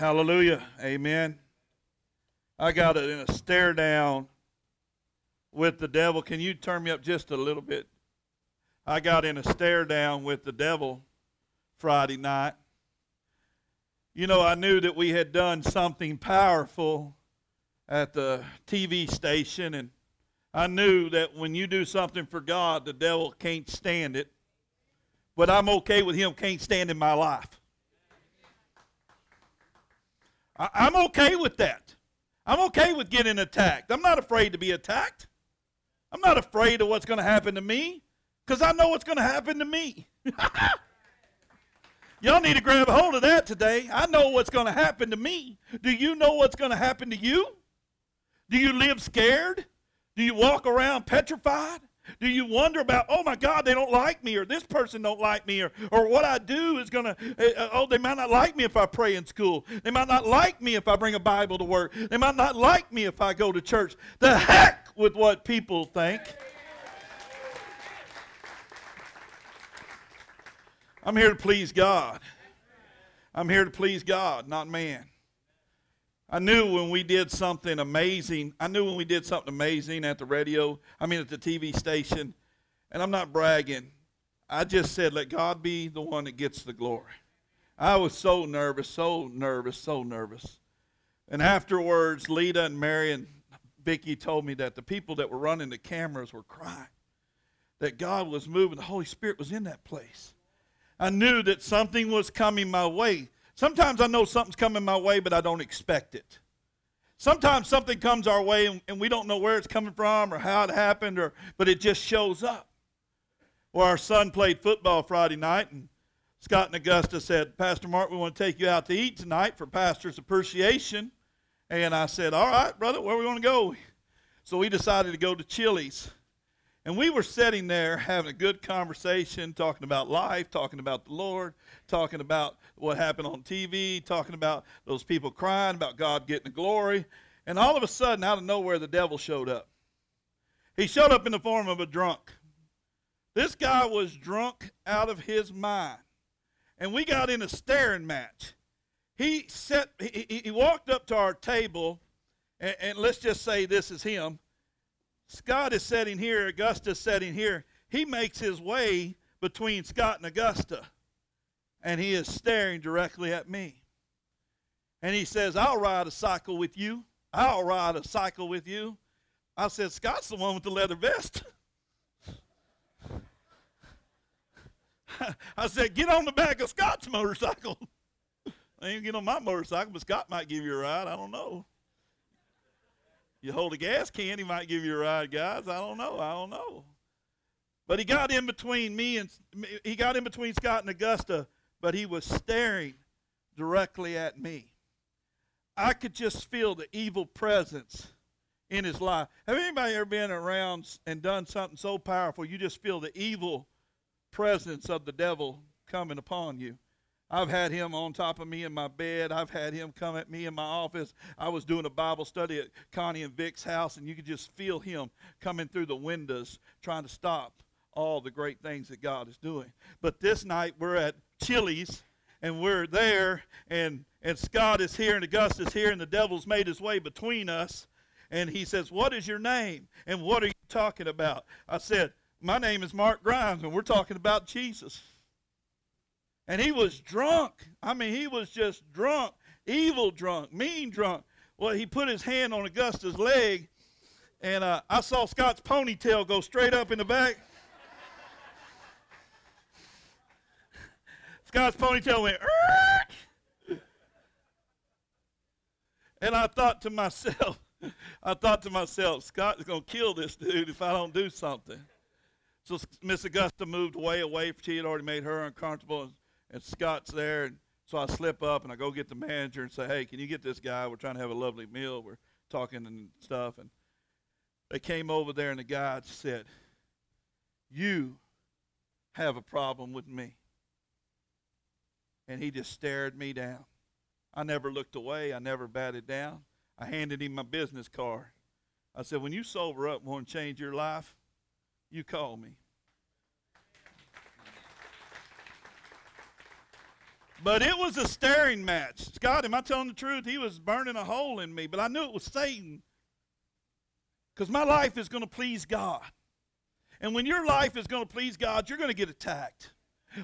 Hallelujah. Amen. I got it in a stare down with the devil. Can you turn me up just a little bit? I got in a stare down with the devil Friday night. You know, I knew that we had done something powerful at the TV station, and I knew that when you do something for God, the devil can't stand it. But I'm okay with him can't stand in my life. I, am okay with that. I'm okay with getting attacked. I'm not afraid to be attacked. I'm not afraid of what's going to happen to me because I know what's going to happen to me. Y'all need to grab a hold of that today. I know what's going to happen to me. Do you know what's going to happen to you? Do you live scared? Do you walk around petrified? Do you wonder about, oh my God, they don't like me, or this person don't like me, or, or what I do is going to, uh, oh, they might not like me if I pray in school. They might not like me if I bring a Bible to work. They might not like me if I go to church. The heck with what people think. I'm here to please God. I'm here to please God, not man. I knew when we did something amazing. I knew when we did something amazing at the radio, I mean at the TV station, and I'm not bragging. I just said, let God be the one that gets the glory. I was so nervous, so nervous, so nervous. And afterwards, Lita and Mary and Vicky told me that the people that were running the cameras were crying, that God was moving, the Holy Spirit was in that place. I knew that something was coming my way. Sometimes I know something's coming my way, but I don't expect it. Sometimes something comes our way and, we don't know where it's coming from or how it happened, or but it just shows up. Well, our son played football Friday night, and Scott and Augusta said, Pastor Mark, we want to take you out to eat tonight for pastor's appreciation. And I said, All right, brother, where we want to go? So we decided to go to Chili's. And we were sitting there having a good conversation, talking about life, talking about the Lord, talking about what happened on TV, talking about those people crying, about God getting the glory. And all of a sudden, out of nowhere, the devil showed up. He showed up in the form of a drunk. This guy was drunk out of his mind. And we got in a staring match. He set he, he walked up to our table, and, and let's just say this is him Scott is sitting here, Augusta's sitting here. He makes his way between Scott and Augusta, and he is staring directly at me. And he says, I'll ride a cycle with you. I'll ride a cycle with you. I said, Scott's the one with the leather vest. I said, get on the back of Scott's motorcycle. I ain't get on my motorcycle, but Scott might give you a ride. I don't know. You hold a gas can, he might give you a ride, guys. I don't know. I don't know. But he got in between me and he got in between Scott and Augusta, but he was staring directly at me. I could just feel the evil presence in his life. Have anybody ever been around and done something so powerful you just feel the evil presence of the devil coming upon you? I've had him on top of me in my bed. I've had him come at me in my office. I was doing a Bible study at Connie and Vic's house, and you could just feel him coming through the windows trying to stop all the great things that God is doing. But this night we're at Chili's, and we're there, and, and Scott is here, and Augusta's here, and the devil's made his way between us. And he says, What is your name? And what are you talking about? I said, My name is Mark Grimes, and we're talking about Jesus. And he was drunk. I mean, he was just drunk, evil drunk, mean drunk. Well, he put his hand on Augusta's leg, and uh, I saw Scott's ponytail go straight up in the back. Scott's ponytail went, and I thought to myself, I thought to myself, Scott is going to kill this dude if I don't do something. So Miss Augusta moved way away. She had already made her uncomfortable and Scott's there, and so I slip up and I go get the manager and say, "Hey, can you get this guy? We're trying to have a lovely meal. We're talking and stuff." And they came over there, and the guy said, "You have a problem with me." And he just stared me down. I never looked away. I never batted down. I handed him my business card. I said, "When you sober up and want to change your life, you call me." But it was a staring match. Scott, am I telling the truth? He was burning a hole in me, but I knew it was Satan. Because my life is going to please God. And when your life is going to please God, you're going to get attacked.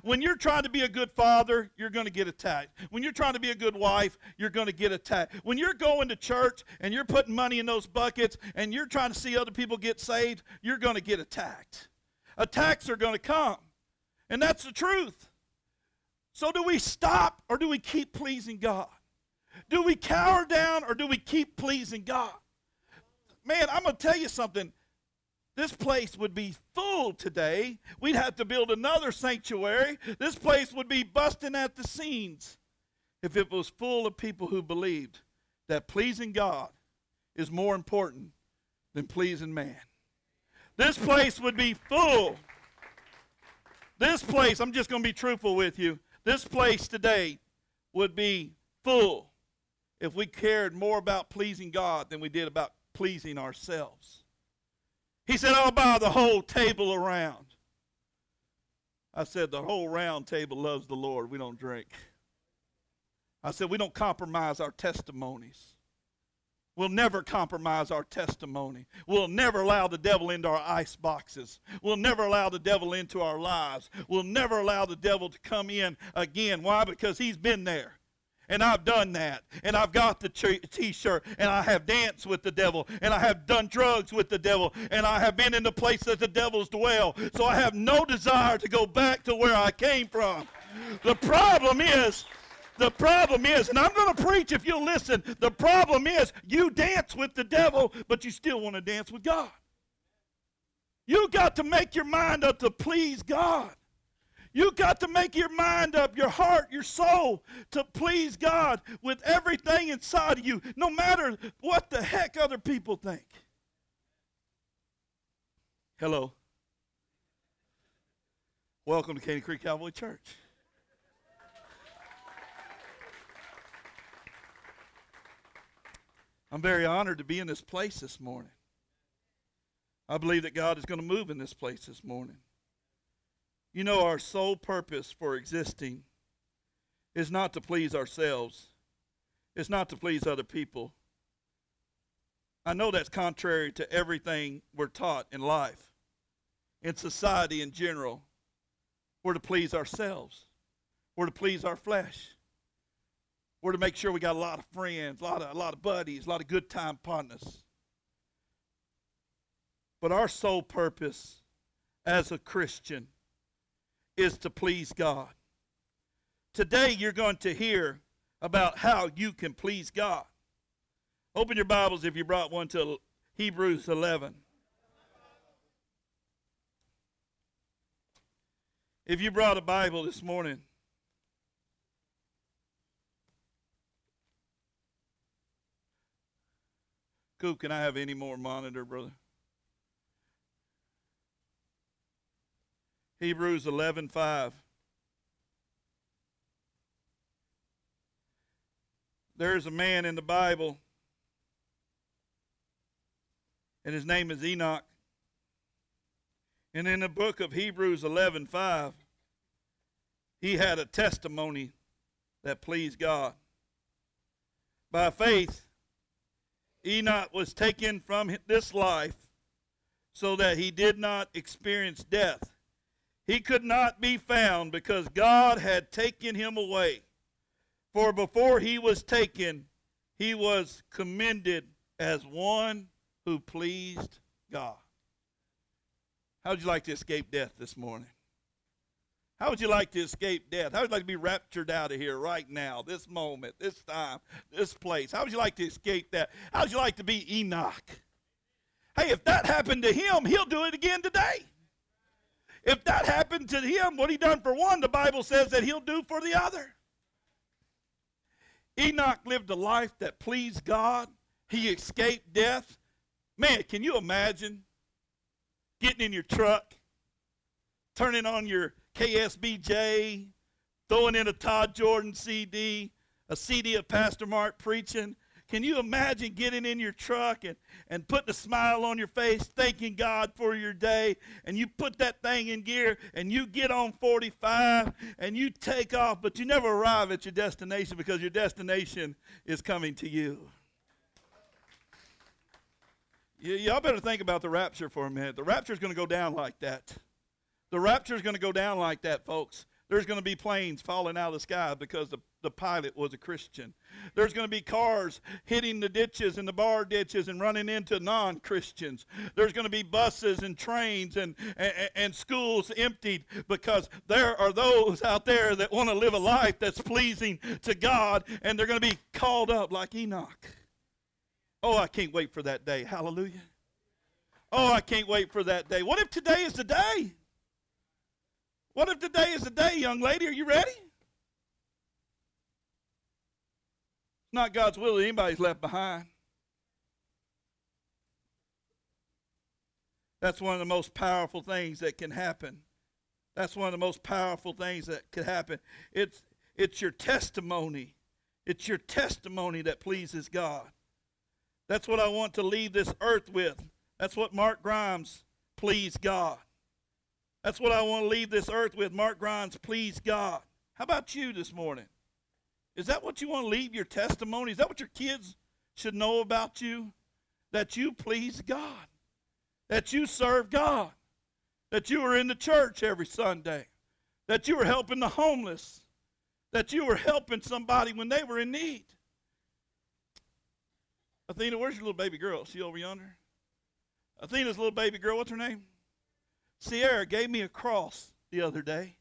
When you're trying to be a good father, you're going to get attacked. When you're trying to be a good wife, you're going to get attacked. When you're going to church and you're putting money in those buckets and you're trying to see other people get saved, you're going to get attacked. Attacks are going to come. And that's the truth. So, do we stop or do we keep pleasing God? Do we cower down or do we keep pleasing God? Man, I'm going to tell you something. This place would be full today. We'd have to build another sanctuary. This place would be busting at the seams if it was full of people who believed that pleasing God is more important than pleasing man. This place would be full. This place, I'm just going to be truthful with you. This place today would be full if we cared more about pleasing God than we did about pleasing ourselves. He said, I'll buy the whole table around. I said, the whole round table loves the Lord. We don't drink. I said, we don't compromise our testimonies. We'll never compromise our testimony. We'll never allow the devil into our ice boxes. We'll never allow the devil into our lives. We'll never allow the devil to come in again. Why? Because he's been there. And I've done that. And I've got the t shirt. And I have danced with the devil. And I have done drugs with the devil. And I have been in the place that the devils dwell. So I have no desire to go back to where I came from. The problem is, the problem is, and I'm going to preach if you'll listen, the problem is you dance with the devil, but you still want to dance with God. You got to make your mind up to please God. You got to make your mind up, your heart, your soul to please God with everything inside of you, no matter what the heck other people think. Hello. Welcome to Caney Creek Cowboy Church. I'm very honored to be in this place this morning. I believe that God is going to move in this place this morning. You know, our sole purpose for existing is not to please ourselves, it's not to please other people. I know that's contrary to everything we're taught in life, in society in general. We're to please ourselves, we're to please our flesh. We're to make sure we got a lot of friends, a lot of, a lot of buddies, a lot of good time partners. But our sole purpose as a Christian is to please God. Today, you're going to hear about how you can please God. Open your Bibles if you brought one to Hebrews 11. If you brought a Bible this morning, Coop, can I have any more monitor, brother? Hebrews 11:5. There's a man in the Bible, and his name is Enoch. And in the book of Hebrews 11:5, he had a testimony that pleased God. By faith, Enoch was taken from this life so that he did not experience death he could not be found because God had taken him away. For before he was taken, he was commended as one who pleased God. How would you like to escape death this morning? How would you like to escape death? How would you like to be raptured out of here right now, this moment, this time, this place? How would you like to escape that? How would you like to be Enoch? Hey, if that happened to him, he'll do it again today. If that happened to him, what he done for one, the Bible says that he'll do for the other. Enoch lived a life that pleased God. He escaped death. Man, can you imagine getting in your truck, turning on your KSBJ, throwing in a Todd Jordan CD, a CD of Pastor Mark preaching, Can you imagine getting in your truck and, and putting a smile on your face, thanking God for your day, and you put that thing in gear and you get on 45 and you take off, but you never arrive at your destination because your destination is coming to you? Y- y'all better think about the rapture for a minute. The rapture is going to go down like that. The rapture is going to go down like that, folks. There's going to be planes falling out of the sky because the, the pilot was a Christian. There's going to be cars hitting the ditches and the bar ditches and running into non Christians. There's going to be buses and trains and, and, and schools emptied because there are those out there that want to live a life that's pleasing to God and they're going to be called up like Enoch. Oh, I can't wait for that day. Hallelujah. Oh, I can't wait for that day. What if today is the day? What if today is the day, young lady? Are you ready? It's not God's will that anybody's left behind. That's one of the most powerful things that can happen. That's one of the most powerful things that could happen. It's, it's your testimony. It's your testimony that pleases God. That's what I want to leave this earth with. That's what Mark Grimes pleased God. That's what I want to leave this earth with. Mark Grimes, please God. How about you this morning? Is that what you want to leave your testimony? Is that what your kids should know about you? That you please God, that you serve God, that you are in the church every Sunday, that you were helping the homeless, that you were helping somebody when they were in need. Athena, where's your little baby girl? Is she over yonder? Athena's little baby girl, what's her name? Sierra gave me a cross the other day.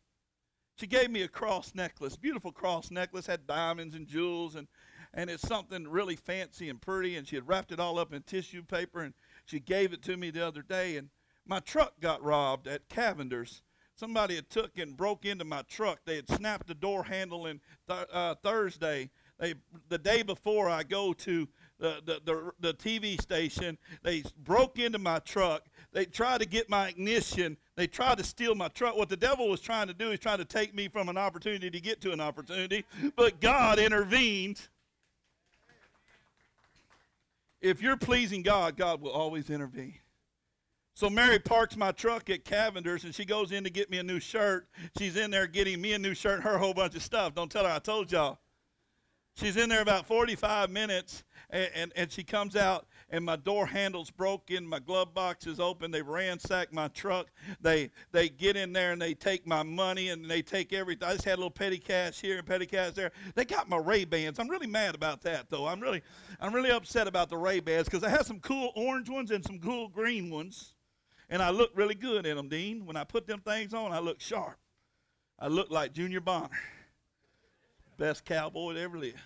She gave me a cross necklace, beautiful cross necklace, had diamonds and jewels, and, and it's something really fancy and pretty. And she had wrapped it all up in tissue paper, and she gave it to me the other day. And my truck got robbed at Cavender's. Somebody had took and broke into my truck. They had snapped the door handle in th- uh, Thursday. They, the day before I go to the, the, the, the TV station. They broke into my truck. They tried to get my ignition. They tried to steal my truck. What the devil was trying to do is trying to take me from an opportunity to get to an opportunity. But God intervened. If you're pleasing God, God will always intervene. So Mary parks my truck at Cavender's and she goes in to get me a new shirt. She's in there getting me a new shirt and her whole bunch of stuff. Don't tell her I told y'all. She's in there about 45 minutes and, and, and she comes out and my door handle's broken my glove box is open they ransack my truck. They they get in there and they take my money and they take everything. I just had a little petty cash here and petty cash there. They got my ray bans. I'm really mad about that though. I'm really i'm really upset about the ray bans because i had some cool orange ones and some cool green ones and i look really good in them dean. When i put them things on i look sharp. I look like junior bonner best cowboy that ever lived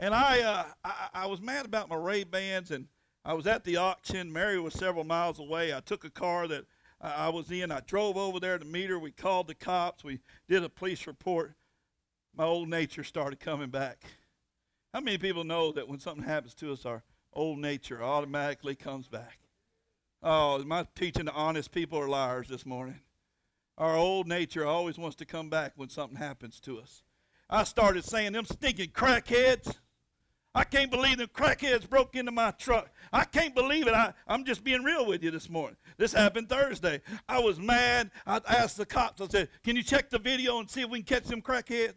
and I, uh, I, I was mad about my Ray Bans, and I was at the auction. Mary was several miles away. I took a car that I was in. I drove over there to meet her. We called the cops. We did a police report. My old nature started coming back. How many people know that when something happens to us, our old nature automatically comes back? Oh, am I teaching the honest people are liars this morning? Our old nature always wants to come back when something happens to us. I started saying, them stinking crackheads. I can't believe the crackheads broke into my truck. I can't believe it. I, I'm just being real with you this morning. This happened Thursday. I was mad. I asked the cops, I said, Can you check the video and see if we can catch them crackheads?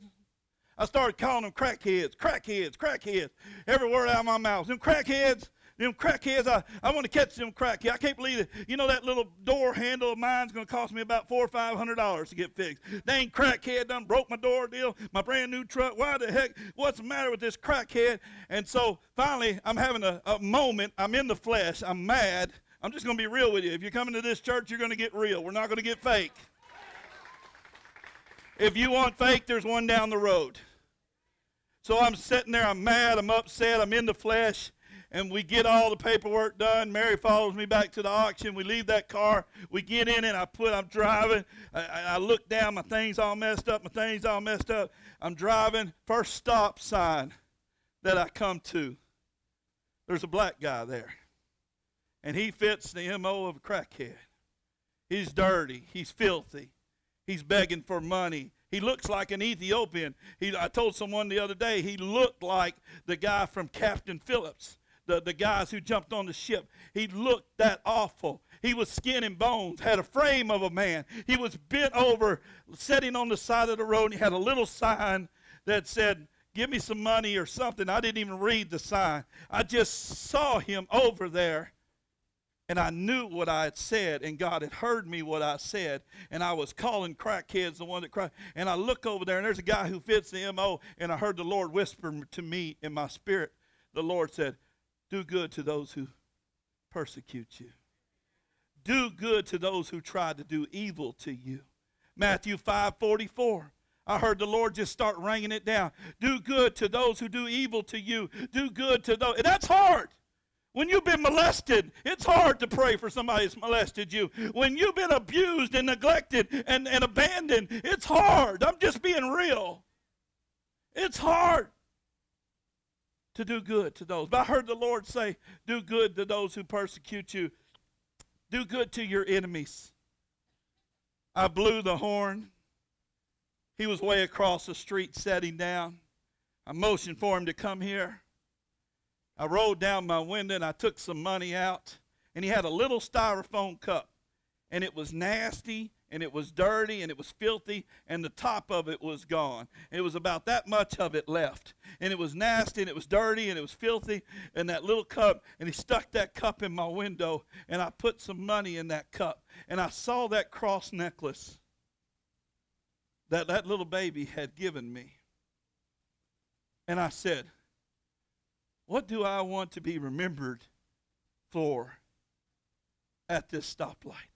I started calling them crackheads, crackheads, crackheads. Every word out of my mouth. Them crackheads, them crackheads, I, I want to catch them crackheads. I can't believe it. You know that little door handle of mine's going to cost me about four or five hundred dollars to get fixed. Dang crackhead done broke my door deal, my brand new truck. Why the heck? What's the matter with this crackhead? And so finally, I'm having a, a moment. I'm in the flesh. I'm mad. I'm just going to be real with you. If you're coming to this church, you're going to get real. We're not going to get fake. If you want fake, there's one down the road. So I'm sitting there, I'm mad, I'm upset, I'm in the flesh, and we get all the paperwork done. Mary follows me back to the auction. We leave that car. We get in it. I put. I'm driving. I, I look down. My things all messed up. My things all messed up. I'm driving. First stop sign that I come to. There's a black guy there, and he fits the mo of a crackhead. He's dirty. He's filthy. He's begging for money. He looks like an Ethiopian. He, I told someone the other day, he looked like the guy from Captain Phillips, the, the guys who jumped on the ship. He looked that awful. He was skin and bones, had a frame of a man. He was bent over, sitting on the side of the road, and he had a little sign that said, Give me some money or something. I didn't even read the sign. I just saw him over there and I knew what I had said, and God had heard me what I said, and I was calling crackheads the one that cried. And I look over there, and there's a guy who fits the MO, and I heard the Lord whisper to me in my spirit. The Lord said, Do good to those who persecute you. Do good to those who try to do evil to you. Matthew 5 44. I heard the Lord just start ringing it down. Do good to those who do evil to you. Do good to those. And that's hard. When you've been molested, it's hard to pray for somebody that's molested you. When you've been abused and neglected and, and abandoned, it's hard. I'm just being real. It's hard to do good to those. But I heard the Lord say, Do good to those who persecute you, do good to your enemies. I blew the horn. He was way across the street setting down. I motioned for him to come here. I rolled down my window and I took some money out, and he had a little styrofoam cup, and it was nasty and it was dirty and it was filthy and the top of it was gone. It was about that much of it left. And it was nasty and it was dirty and it was filthy and that little cup and he stuck that cup in my window and I put some money in that cup and I saw that cross necklace that that little baby had given me. And I said, what do I want to be remembered for at this stoplight?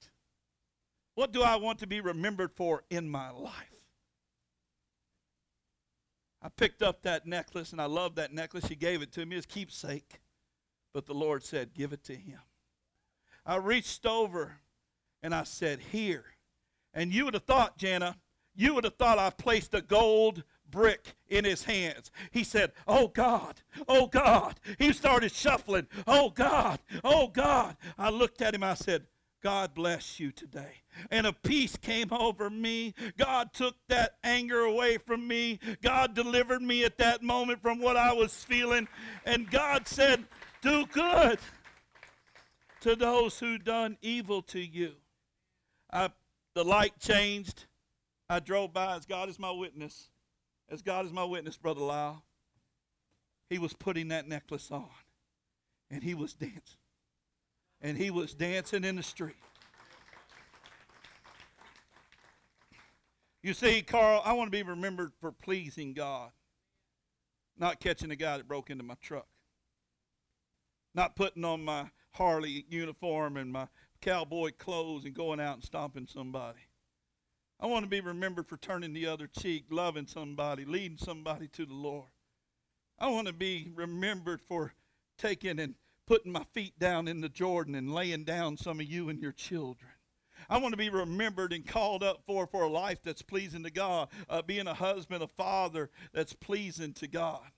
What do I want to be remembered for in my life? I picked up that necklace and I love that necklace. He gave it to me as keepsake. But the Lord said, Give it to him. I reached over and I said, Here. And you would have thought, Jana, you would have thought I placed a gold brick in his hands. He said, Oh God, oh God. He started shuffling. Oh God, oh God. I looked at him, I said, God bless you today. And a peace came over me. God took that anger away from me. God delivered me at that moment from what I was feeling. And God said, Do good to those who done evil to you. I, the light changed. I drove by as God is my witness as God is my witness, Brother Lyle, he was putting that necklace on. And he was dancing. And he was dancing in the street. You see, Carl, I want to be remembered for pleasing God, not catching the guy that broke into my truck, not putting on my Harley uniform and my cowboy clothes and going out and stomping somebody. I want to be remembered for turning the other cheek, loving somebody, leading somebody to the Lord. I want to be remembered for taking and putting my feet down in the Jordan and laying down some of you and your children. I want to be remembered and called up for for a life that's pleasing to God, uh, being a husband, a father that's pleasing to God.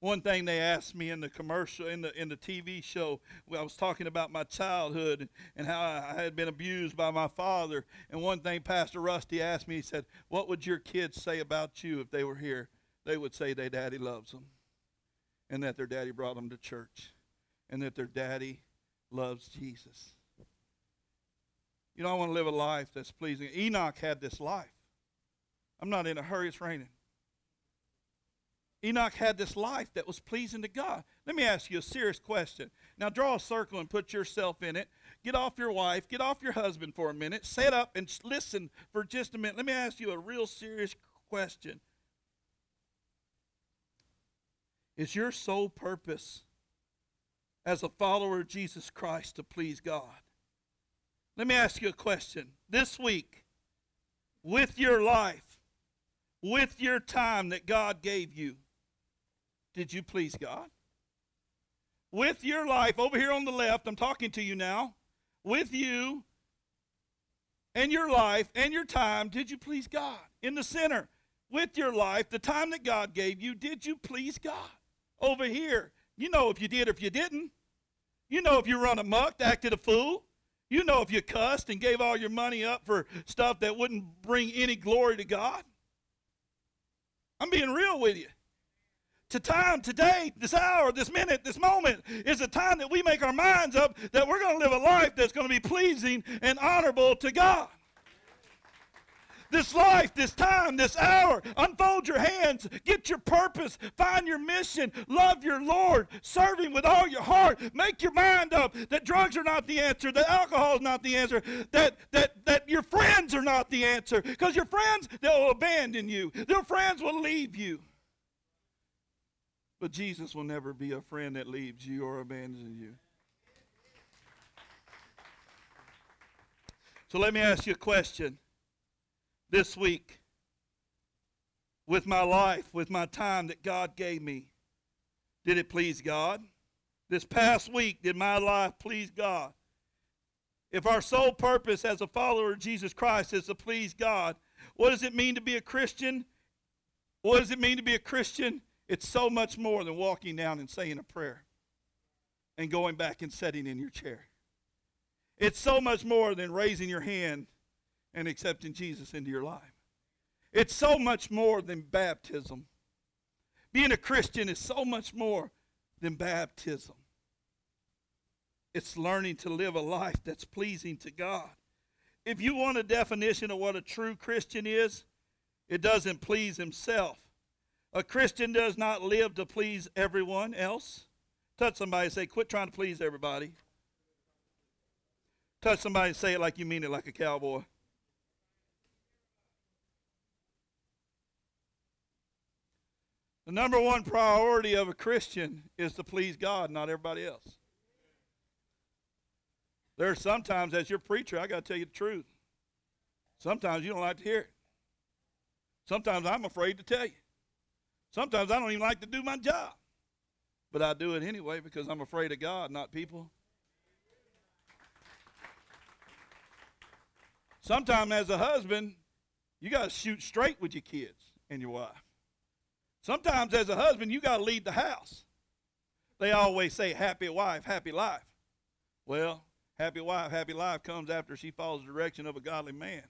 One thing they asked me in the commercial, in the in the TV show, I was talking about my childhood and how I had been abused by my father. And one thing Pastor Rusty asked me, he said, "What would your kids say about you if they were here?" They would say their daddy loves them, and that their daddy brought them to church, and that their daddy loves Jesus. You know, I want to live a life that's pleasing. Enoch had this life. I'm not in a hurry; it's raining. Enoch had this life that was pleasing to God. Let me ask you a serious question. Now, draw a circle and put yourself in it. Get off your wife, get off your husband for a minute, set up and listen for just a minute. Let me ask you a real serious question. Is your sole purpose as a follower of Jesus Christ to please God? Let me ask you a question. This week, with your life, with your time that God gave you, did you please God? With your life, over here on the left, I'm talking to you now. With you and your life and your time, did you please God? In the center, with your life, the time that God gave you, did you please God? Over here, you know if you did or if you didn't. You know if you run amok, acted a fool. You know if you cussed and gave all your money up for stuff that wouldn't bring any glory to God. I'm being real with you. To time, today, this hour, this minute, this moment is a time that we make our minds up that we're going to live a life that's going to be pleasing and honorable to God this life, this time, this hour. Unfold your hands, get your purpose, find your mission, love your Lord, serve Him with all your heart. Make your mind up that drugs are not the answer, that alcohol is not the answer, that, that, that your friends are not the answer. Because your friends, they'll abandon you, your friends will leave you. But Jesus will never be a friend that leaves you or abandons you. So let me ask you a question this week with my life, with my time that God gave me? Did it please God? This past week, did my life please God? If our sole purpose as a follower of Jesus Christ is to please God, what does it mean to be a Christian? What does it mean to be a Christian? It's so much more than walking down and saying a prayer and going back and sitting in your chair. It's so much more than raising your hand and accepting Jesus into your life. It's so much more than baptism. Being a Christian is so much more than baptism. It's learning to live a life that's pleasing to God. If you want a definition of what a true Christian is, it doesn't please himself. A Christian does not live to please everyone else. Touch somebody and say, Quit trying to please everybody. Touch somebody and say it like you mean it, like a cowboy. The number one priority of a Christian is to please God, not everybody else. There are sometimes, as your preacher, I got to tell you the truth. Sometimes you don't like to hear it. Sometimes I'm afraid to tell you. Sometimes I don't even like to do my job. But I do it anyway because I'm afraid of God, not people. Sometimes, as a husband, you got to shoot straight with your kids and your wife. Sometimes, as a husband, you got to lead the house. They always say, happy wife, happy life. Well, happy wife, happy life comes after she follows the direction of a godly man.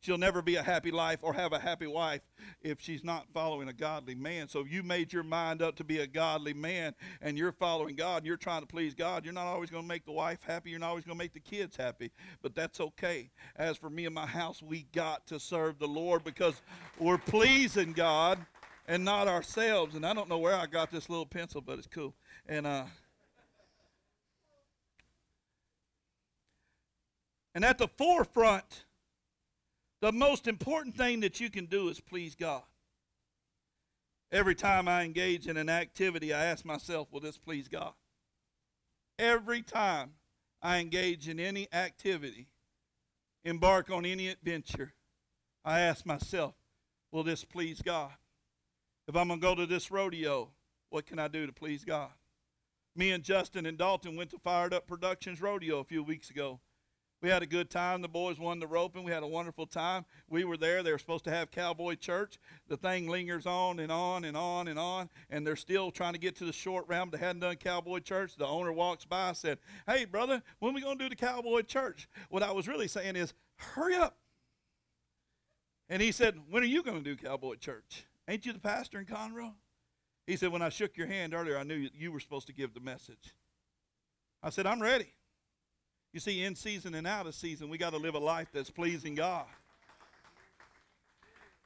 She'll never be a happy life or have a happy wife if she's not following a godly man. So if you made your mind up to be a godly man and you're following God and you're trying to please God. You're not always going to make the wife happy. You're not always going to make the kids happy. But that's okay. As for me and my house, we got to serve the Lord because we're pleasing God and not ourselves. And I don't know where I got this little pencil, but it's cool. And uh, and at the forefront, the most important thing that you can do is please God. Every time I engage in an activity, I ask myself, will this please God? Every time I engage in any activity, embark on any adventure, I ask myself, will this please God? If I'm going to go to this rodeo, what can I do to please God? Me and Justin and Dalton went to Fired Up Productions Rodeo a few weeks ago. We had a good time. The boys won the roping. We had a wonderful time. We were there. They were supposed to have cowboy church. The thing lingers on and on and on and on, and they're still trying to get to the short round. They hadn't done cowboy church. The owner walks by and said, Hey, brother, when we going to do the cowboy church? What I was really saying is, hurry up. And he said, When are you going to do cowboy church? Ain't you the pastor in Conroe? He said, When I shook your hand earlier, I knew you were supposed to give the message. I said, I'm ready. You see, in season and out of season, we got to live a life that's pleasing God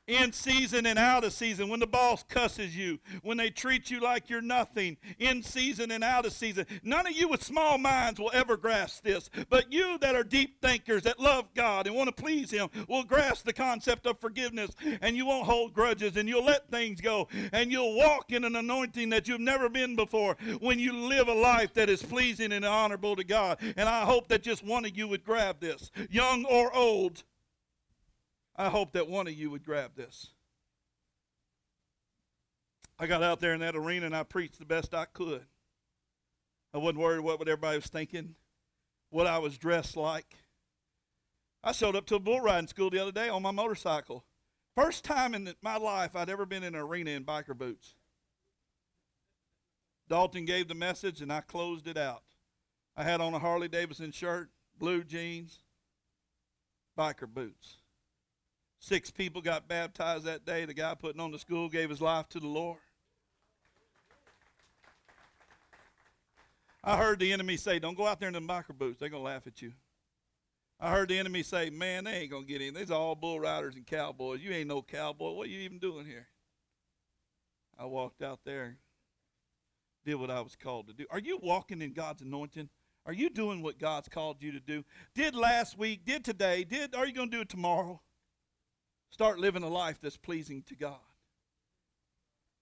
in season and out of season, when the boss cusses you, when they treat you like you're nothing, in season and out of season. None of you with small minds will ever grasp this, but you that are deep thinkers that love God and want to please Him will grasp the concept of forgiveness and you won't hold grudges and you'll let things go and you'll walk in an anointing that you've never been before when you live a life that is pleasing and honorable to God. And I hope that just one of you would grab this, young or old. I hope that one of you would grab this. I got out there in that arena and I preached the best I could. I wasn't worried what everybody was thinking, what I was dressed like. I showed up to a bull riding school the other day on my motorcycle. First time in my life I'd ever been in an arena in biker boots. Dalton gave the message and I closed it out. I had on a Harley Davidson shirt, blue jeans, biker boots. Six people got baptized that day. The guy putting on the school gave his life to the Lord. I heard the enemy say, Don't go out there in the biker boots. They're going to laugh at you. I heard the enemy say, Man, they ain't going to get in. These are all bull riders and cowboys. You ain't no cowboy. What are you even doing here? I walked out there, did what I was called to do. Are you walking in God's anointing? Are you doing what God's called you to do? Did last week, did today, did are you going to do it tomorrow? Start living a life that's pleasing to God.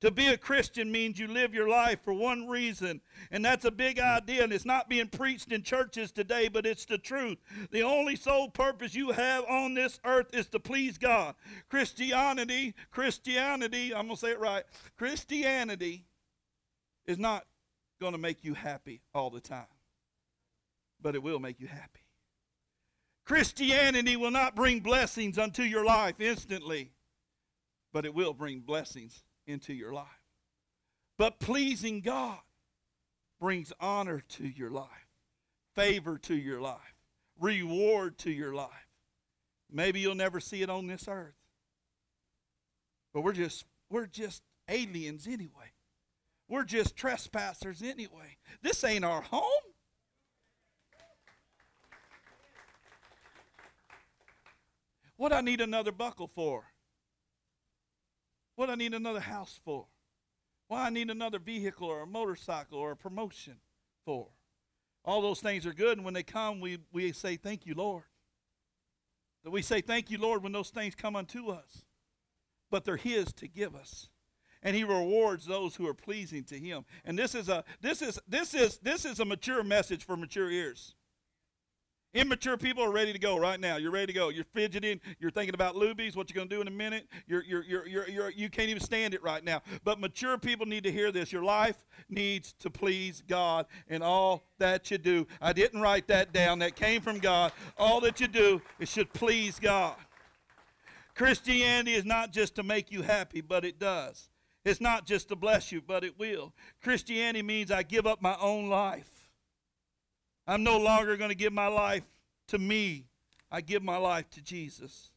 To be a Christian means you live your life for one reason, and that's a big idea, and it's not being preached in churches today, but it's the truth. The only sole purpose you have on this earth is to please God. Christianity, Christianity, I'm going to say it right, Christianity is not going to make you happy all the time, but it will make you happy. Christianity will not bring blessings unto your life instantly, but it will bring blessings into your life. But pleasing God brings honor to your life, favor to your life, reward to your life. Maybe you'll never see it on this earth. But we're just we're just aliens anyway. We're just trespassers anyway. This ain't our home. What I need another buckle for? What I need another house for? Why I need another vehicle or a motorcycle or a promotion for? All those things are good, and when they come, we, we say, Thank you, Lord. That we say, Thank you, Lord, when those things come unto us. But they're His to give us. And He rewards those who are pleasing to Him. And this is a this is this is this is a mature message for mature ears. Immature people are ready to go right now. You're ready to go. You're fidgeting. You're thinking about Luby's, what you're going to do in a minute. You're, you're, you're, you're, you're, you can't even stand it right now. But mature people need to hear this. Your life needs to please God in all that you do. I didn't write that down. That came from God. All that you do, it should please God. Christianity is not just to make you happy, but it does. It's not just to bless you, but it will. Christianity means I give up my own life. I'm no longer going to give my life to me. I give my life to Jesus.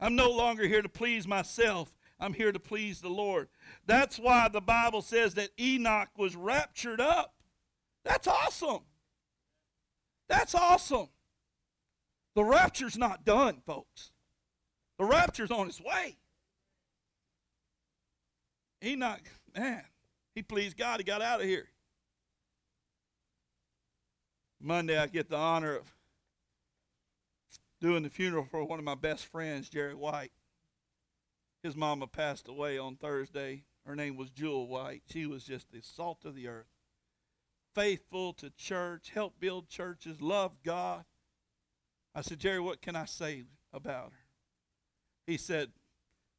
I'm no longer here to please myself. I'm here to please the Lord. That's why the Bible says that Enoch was raptured up. That's awesome. That's awesome. The rapture's not done, folks. The rapture's on its way. Enoch, man, he pleased God. He got out of here. Monday, I get the honor of doing the funeral for one of my best friends, Jerry White. His mama passed away on Thursday. Her name was Jewel White. She was just the salt of the earth. Faithful to church, helped build churches, loved God. I said, Jerry, what can I say about her? He said,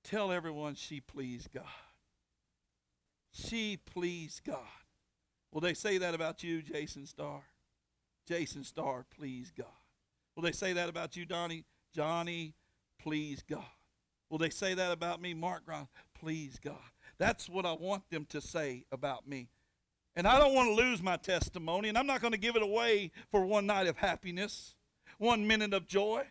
Tell everyone she pleased God. She pleased God. Will they say that about you, Jason Starr? Jason Starr, please God. Will they say that about you, Donnie? Johnny, please God. Will they say that about me, Mark Grimes? Please God. That's what I want them to say about me. And I don't want to lose my testimony, and I'm not going to give it away for one night of happiness, one minute of joy.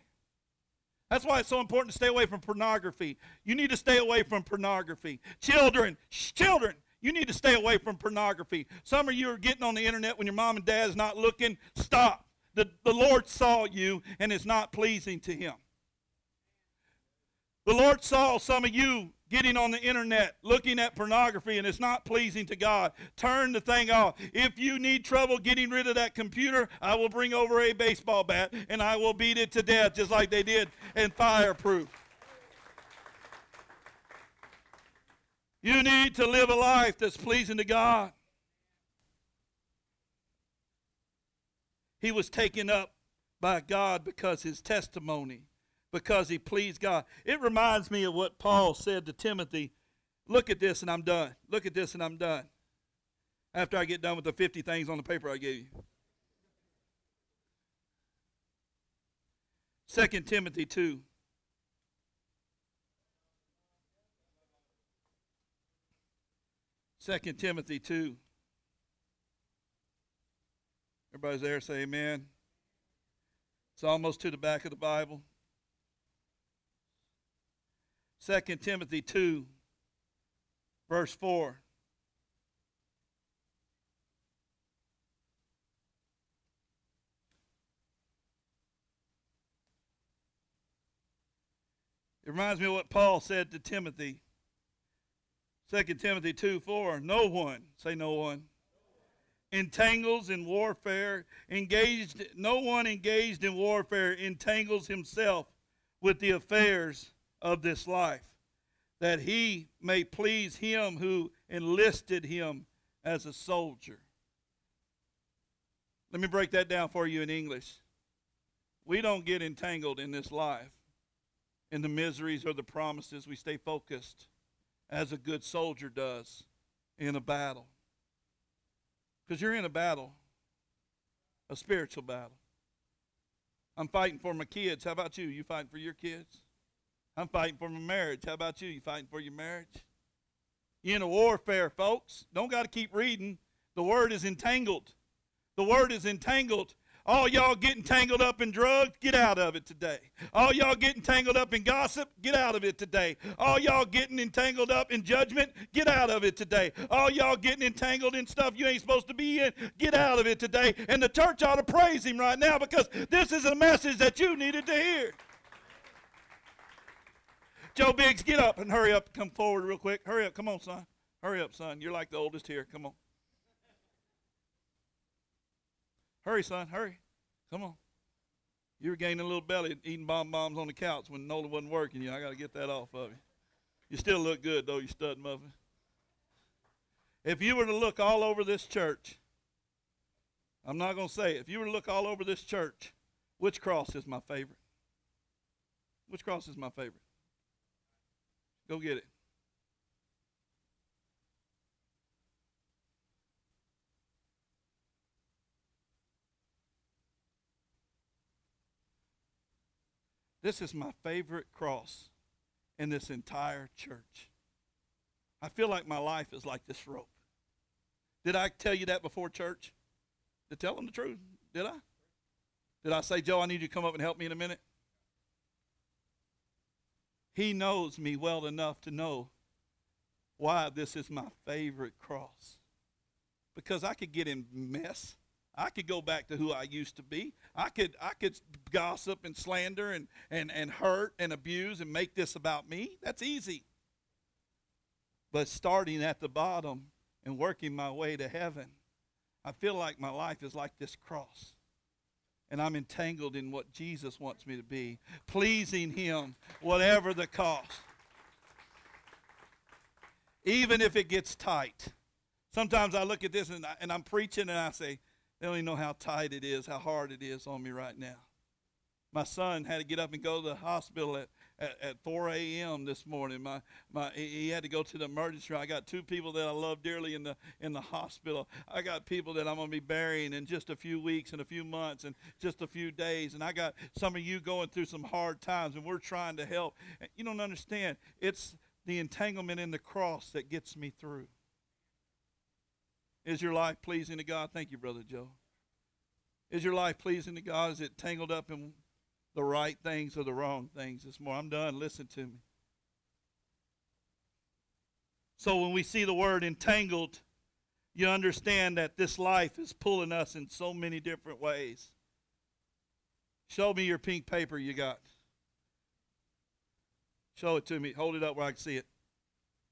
That's why it's so important to stay away from pornography. You need to stay away from pornography. Children, children, you need to stay away from pornography. Some of you are getting on the internet when your mom and dad is not looking. Stop. The, the Lord saw you and it's not pleasing to Him. The Lord saw some of you getting on the internet looking at pornography and it's not pleasing to God. Turn the thing off. If you need trouble getting rid of that computer, I will bring over a baseball bat and I will beat it to death just like they did in Fireproof. You need to live a life that's pleasing to God. He was taken up by God because his testimony, because he pleased God. It reminds me of what Paul said to Timothy Look at this and I'm done. Look at this and I'm done. After I get done with the 50 things on the paper I gave you. 2 Timothy 2. Second Timothy 2. Everybody's there, say amen. It's almost to the back of the Bible. 2 Timothy 2, verse 4. It reminds me of what Paul said to Timothy. 2 Timothy 2 4. No one, say no one, entangles in warfare, engaged, no one engaged in warfare entangles himself with the affairs of this life, that he may please him who enlisted him as a soldier. Let me break that down for you in English. We don't get entangled in this life, in the miseries or the promises. We stay focused as a good soldier does in a battle. Because you're in a battle, a spiritual battle. I'm fighting for my kids. How about you? You fighting for your kids? I'm fighting for my marriage. How about you? You fighting for your marriage? You in a warfare, folks. Don't got to keep reading. The word is entangled. The word is entangled. All y'all getting tangled up in drugs, get out of it today. All y'all getting tangled up in gossip, get out of it today. All y'all getting entangled up in judgment, get out of it today. All y'all getting entangled in stuff you ain't supposed to be in, get out of it today. And the church ought to praise him right now because this is a message that you needed to hear. Joe Biggs, get up and hurry up. Come forward real quick. Hurry up. Come on, son. Hurry up, son. You're like the oldest here. Come on. Hurry, son, hurry. Come on. You were gaining a little belly eating bomb bombs on the couch when Nola wasn't working you. I got to get that off of you. You still look good, though, you stud muffin. If you were to look all over this church, I'm not going to say it. If you were to look all over this church, which cross is my favorite? Which cross is my favorite? Go get it. This is my favorite cross in this entire church. I feel like my life is like this rope. Did I tell you that before church? To tell them the truth? Did I? Did I say, Joe, I need you to come up and help me in a minute? He knows me well enough to know why this is my favorite cross. Because I could get in mess. I could go back to who I used to be. I could I could gossip and slander and, and, and hurt and abuse and make this about me. That's easy. But starting at the bottom and working my way to heaven, I feel like my life is like this cross. And I'm entangled in what Jesus wants me to be, pleasing Him, whatever the cost. Even if it gets tight. Sometimes I look at this and, I, and I'm preaching and I say, they don't even know how tight it is, how hard it is on me right now. My son had to get up and go to the hospital at, at, at 4 a.m. this morning. My, my, he had to go to the emergency room. I got two people that I love dearly in the, in the hospital. I got people that I'm going to be burying in just a few weeks and a few months and just a few days. And I got some of you going through some hard times, and we're trying to help. You don't understand. It's the entanglement in the cross that gets me through. Is your life pleasing to God? Thank you, Brother Joe. Is your life pleasing to God? Is it tangled up in the right things or the wrong things this morning? I'm done. Listen to me. So when we see the word entangled, you understand that this life is pulling us in so many different ways. Show me your pink paper you got. Show it to me. Hold it up where I can see it.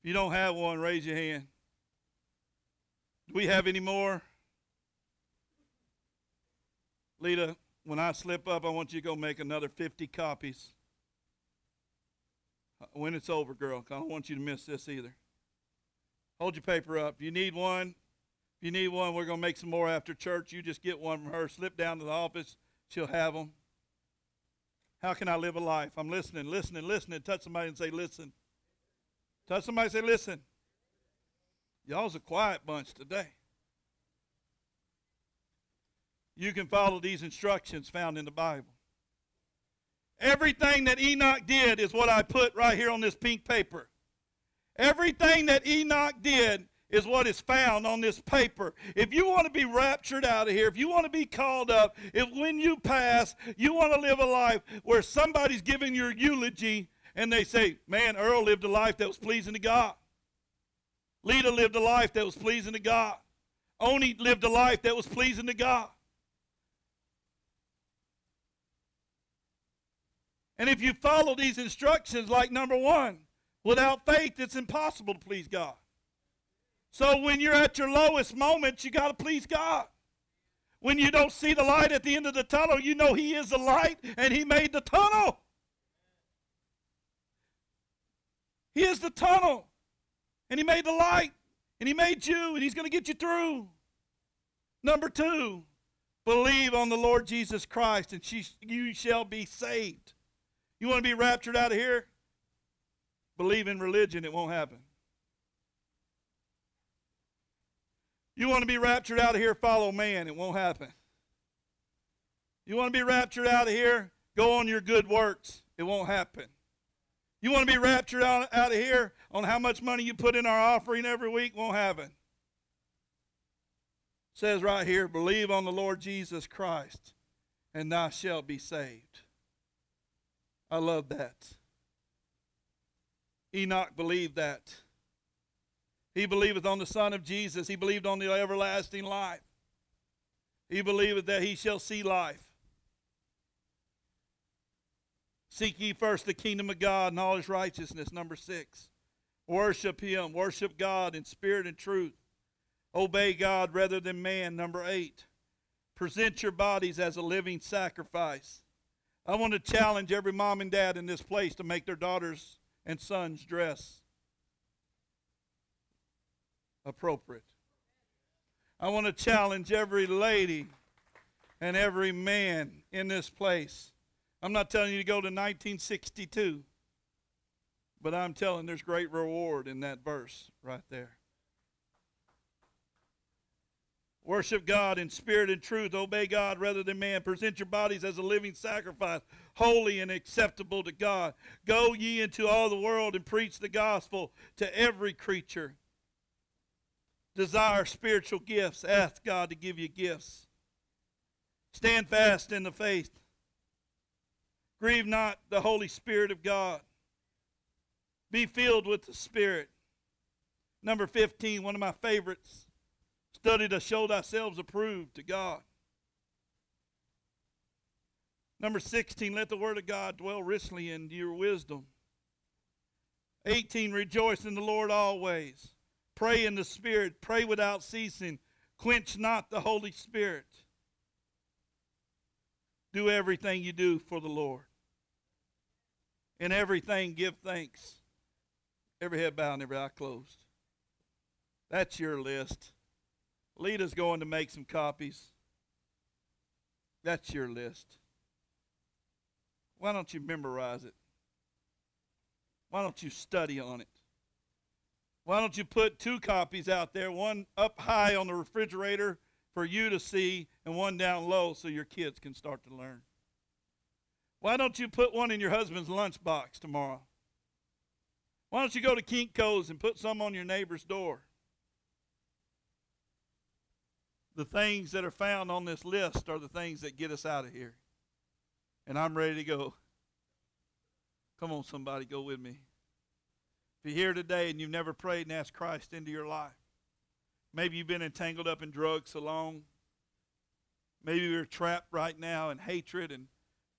If you don't have one, raise your hand. Do we have any more? Lita, when I slip up, I want you to go make another 50 copies. Uh, when it's over, girl, I don't want you to miss this either. Hold your paper up. If you need one, if you need one, we're going to make some more after church. You just get one from her. Slip down to the office. She'll have them. How can I live a life? I'm listening, listening, listening. Touch somebody and say, listen. Touch somebody and say, listen. Y'all's a quiet bunch today. You can follow these instructions found in the Bible. Everything that Enoch did is what I put right here on this pink paper. Everything that Enoch did is what is found on this paper. If you want to be raptured out of here, if you want to be called up, if when you pass, you want to live a life where somebody's giving your eulogy and they say, Man, Earl lived a life that was pleasing to God. Lita lived a life that was pleasing to God. Oni lived a life that was pleasing to God. And if you follow these instructions, like number one, without faith, it's impossible to please God. So when you're at your lowest moments, you got to please God. When you don't see the light at the end of the tunnel, you know He is the light and He made the tunnel. He is the tunnel and He made the light and He made you and He's going to get you through. Number two, believe on the Lord Jesus Christ and she, you shall be saved. You want to be raptured out of here? Believe in religion, it won't happen. You want to be raptured out of here? Follow man, it won't happen. You want to be raptured out of here? Go on your good works, it won't happen. You want to be raptured out, out of here on how much money you put in our offering every week? Won't happen. It says right here, believe on the Lord Jesus Christ, and thou shalt be saved. I love that. Enoch believed that. He believeth on the Son of Jesus. He believed on the everlasting life. He believeth that he shall see life. Seek ye first the kingdom of God and all his righteousness. Number six. Worship him. Worship God in spirit and truth. Obey God rather than man. Number eight. Present your bodies as a living sacrifice. I want to challenge every mom and dad in this place to make their daughters and sons dress appropriate. I want to challenge every lady and every man in this place. I'm not telling you to go to 1962, but I'm telling there's great reward in that verse right there. Worship God in spirit and truth. Obey God rather than man. Present your bodies as a living sacrifice, holy and acceptable to God. Go ye into all the world and preach the gospel to every creature. Desire spiritual gifts. Ask God to give you gifts. Stand fast in the faith. Grieve not the Holy Spirit of God. Be filled with the Spirit. Number 15, one of my favorites. Study to show thyself approved to God. Number 16, let the word of God dwell richly in your wisdom. 18, rejoice in the Lord always. Pray in the Spirit. Pray without ceasing. Quench not the Holy Spirit. Do everything you do for the Lord. In everything, give thanks. Every head bowed and every eye closed. That's your list. Lita's going to make some copies. That's your list. Why don't you memorize it? Why don't you study on it? Why don't you put two copies out there, one up high on the refrigerator for you to see, and one down low so your kids can start to learn? Why don't you put one in your husband's lunchbox tomorrow? Why don't you go to Kinko's and put some on your neighbor's door? the things that are found on this list are the things that get us out of here. And I'm ready to go. Come on, somebody, go with me. If you're here today and you've never prayed and asked Christ into your life, maybe you've been entangled up in drugs so long. Maybe you're trapped right now in hatred and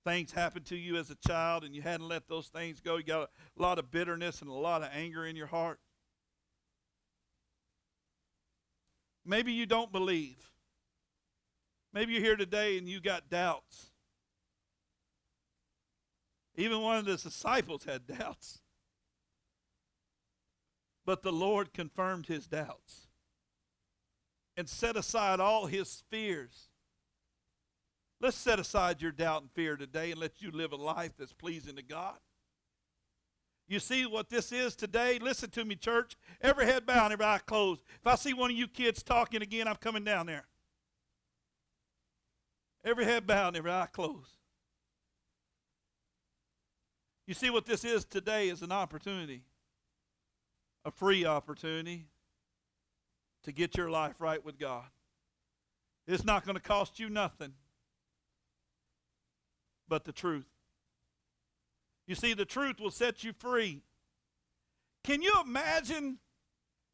things happened to you as a child and you hadn't let those things go. You got a lot of bitterness and a lot of anger in your heart. Maybe you don't believe. Maybe you're here today and you got doubts. Even one of the disciples had doubts. But the Lord confirmed his doubts and set aside all his fears. Let's set aside your doubt and fear today and let you live a life that's pleasing to God. You see what this is today? Listen to me, church. Every head bowed, every eye closed. If I see one of you kids talking again, I'm coming down there. Every head bowed, every eye closed. You see what this is today is an opportunity, a free opportunity to get your life right with God. It's not going to cost you nothing but the truth. You see, the truth will set you free. Can you imagine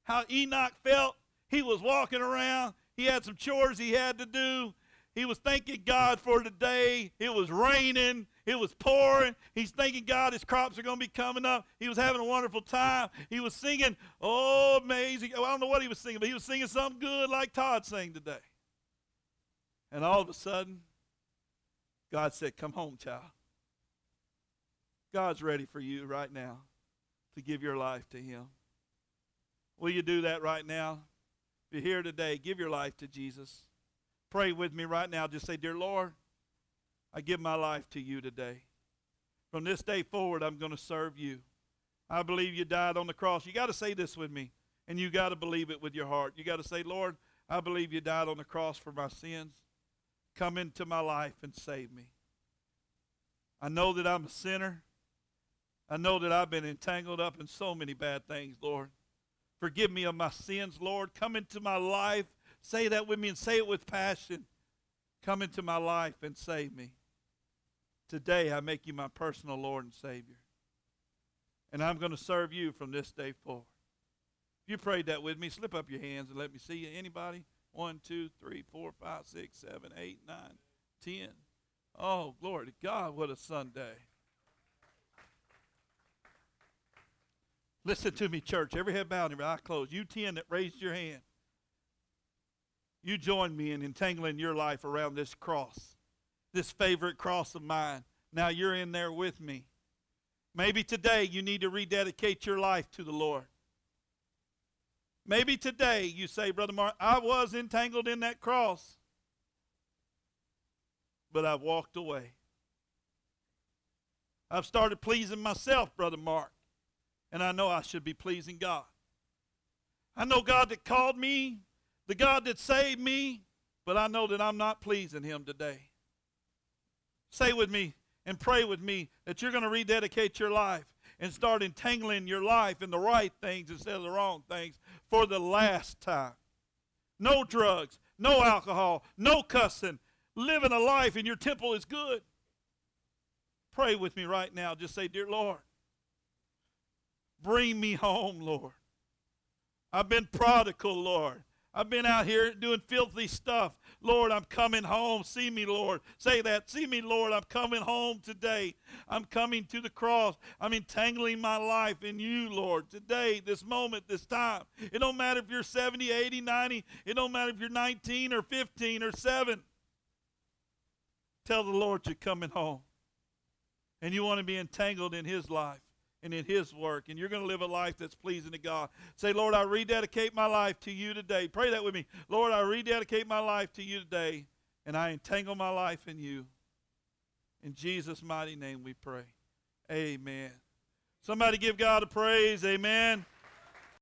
how Enoch felt? He was walking around, he had some chores he had to do. He was thanking God for the day. It was raining. It was pouring. He's thanking God his crops are going to be coming up. He was having a wonderful time. He was singing, oh, amazing. Oh, I don't know what he was singing, but he was singing something good like Todd sang today. And all of a sudden, God said, Come home, child. God's ready for you right now to give your life to Him. Will you do that right now? If you're here today, give your life to Jesus. Pray with me right now. Just say, Dear Lord, I give my life to you today. From this day forward, I'm going to serve you. I believe you died on the cross. You got to say this with me, and you got to believe it with your heart. You got to say, Lord, I believe you died on the cross for my sins. Come into my life and save me. I know that I'm a sinner. I know that I've been entangled up in so many bad things, Lord. Forgive me of my sins, Lord. Come into my life. Say that with me and say it with passion. Come into my life and save me. Today, I make you my personal Lord and Savior. And I'm going to serve you from this day forward. If you prayed that with me, slip up your hands and let me see you. Anybody? One, two, three, four, five, six, seven, eight, nine, ten. Oh, glory to God, what a Sunday. Listen to me, church. Every head bowed every eye closed. You ten that raised your hand, you join me in entangling your life around this cross, this favorite cross of mine. Now you're in there with me. Maybe today you need to rededicate your life to the Lord. Maybe today you say, Brother Mark, I was entangled in that cross, but I've walked away. I've started pleasing myself, Brother Mark, and I know I should be pleasing God. I know God that called me, the God that saved me, but I know that I'm not pleasing Him today. Say with me and pray with me that you're going to rededicate your life and start entangling your life in the right things instead of the wrong things for the last time. No drugs, no alcohol, no cussing. Living a life in your temple is good. Pray with me right now. Just say, Dear Lord, bring me home, Lord. I've been prodigal, Lord. I've been out here doing filthy stuff. Lord, I'm coming home. See me, Lord. Say that. See me, Lord. I'm coming home today. I'm coming to the cross. I'm entangling my life in you, Lord. Today, this moment, this time. It don't matter if you're 70, 80, 90. It don't matter if you're 19 or 15 or 7. Tell the Lord you're coming home. And you want to be entangled in his life and in His work, and you're going to live a life that's pleasing to God. Say, Lord, I rededicate my life to you today. Pray that with me. Lord, I rededicate my life to you today, and I entangle my life in you. In Jesus' mighty name we pray. Amen. Somebody give God a praise. Amen.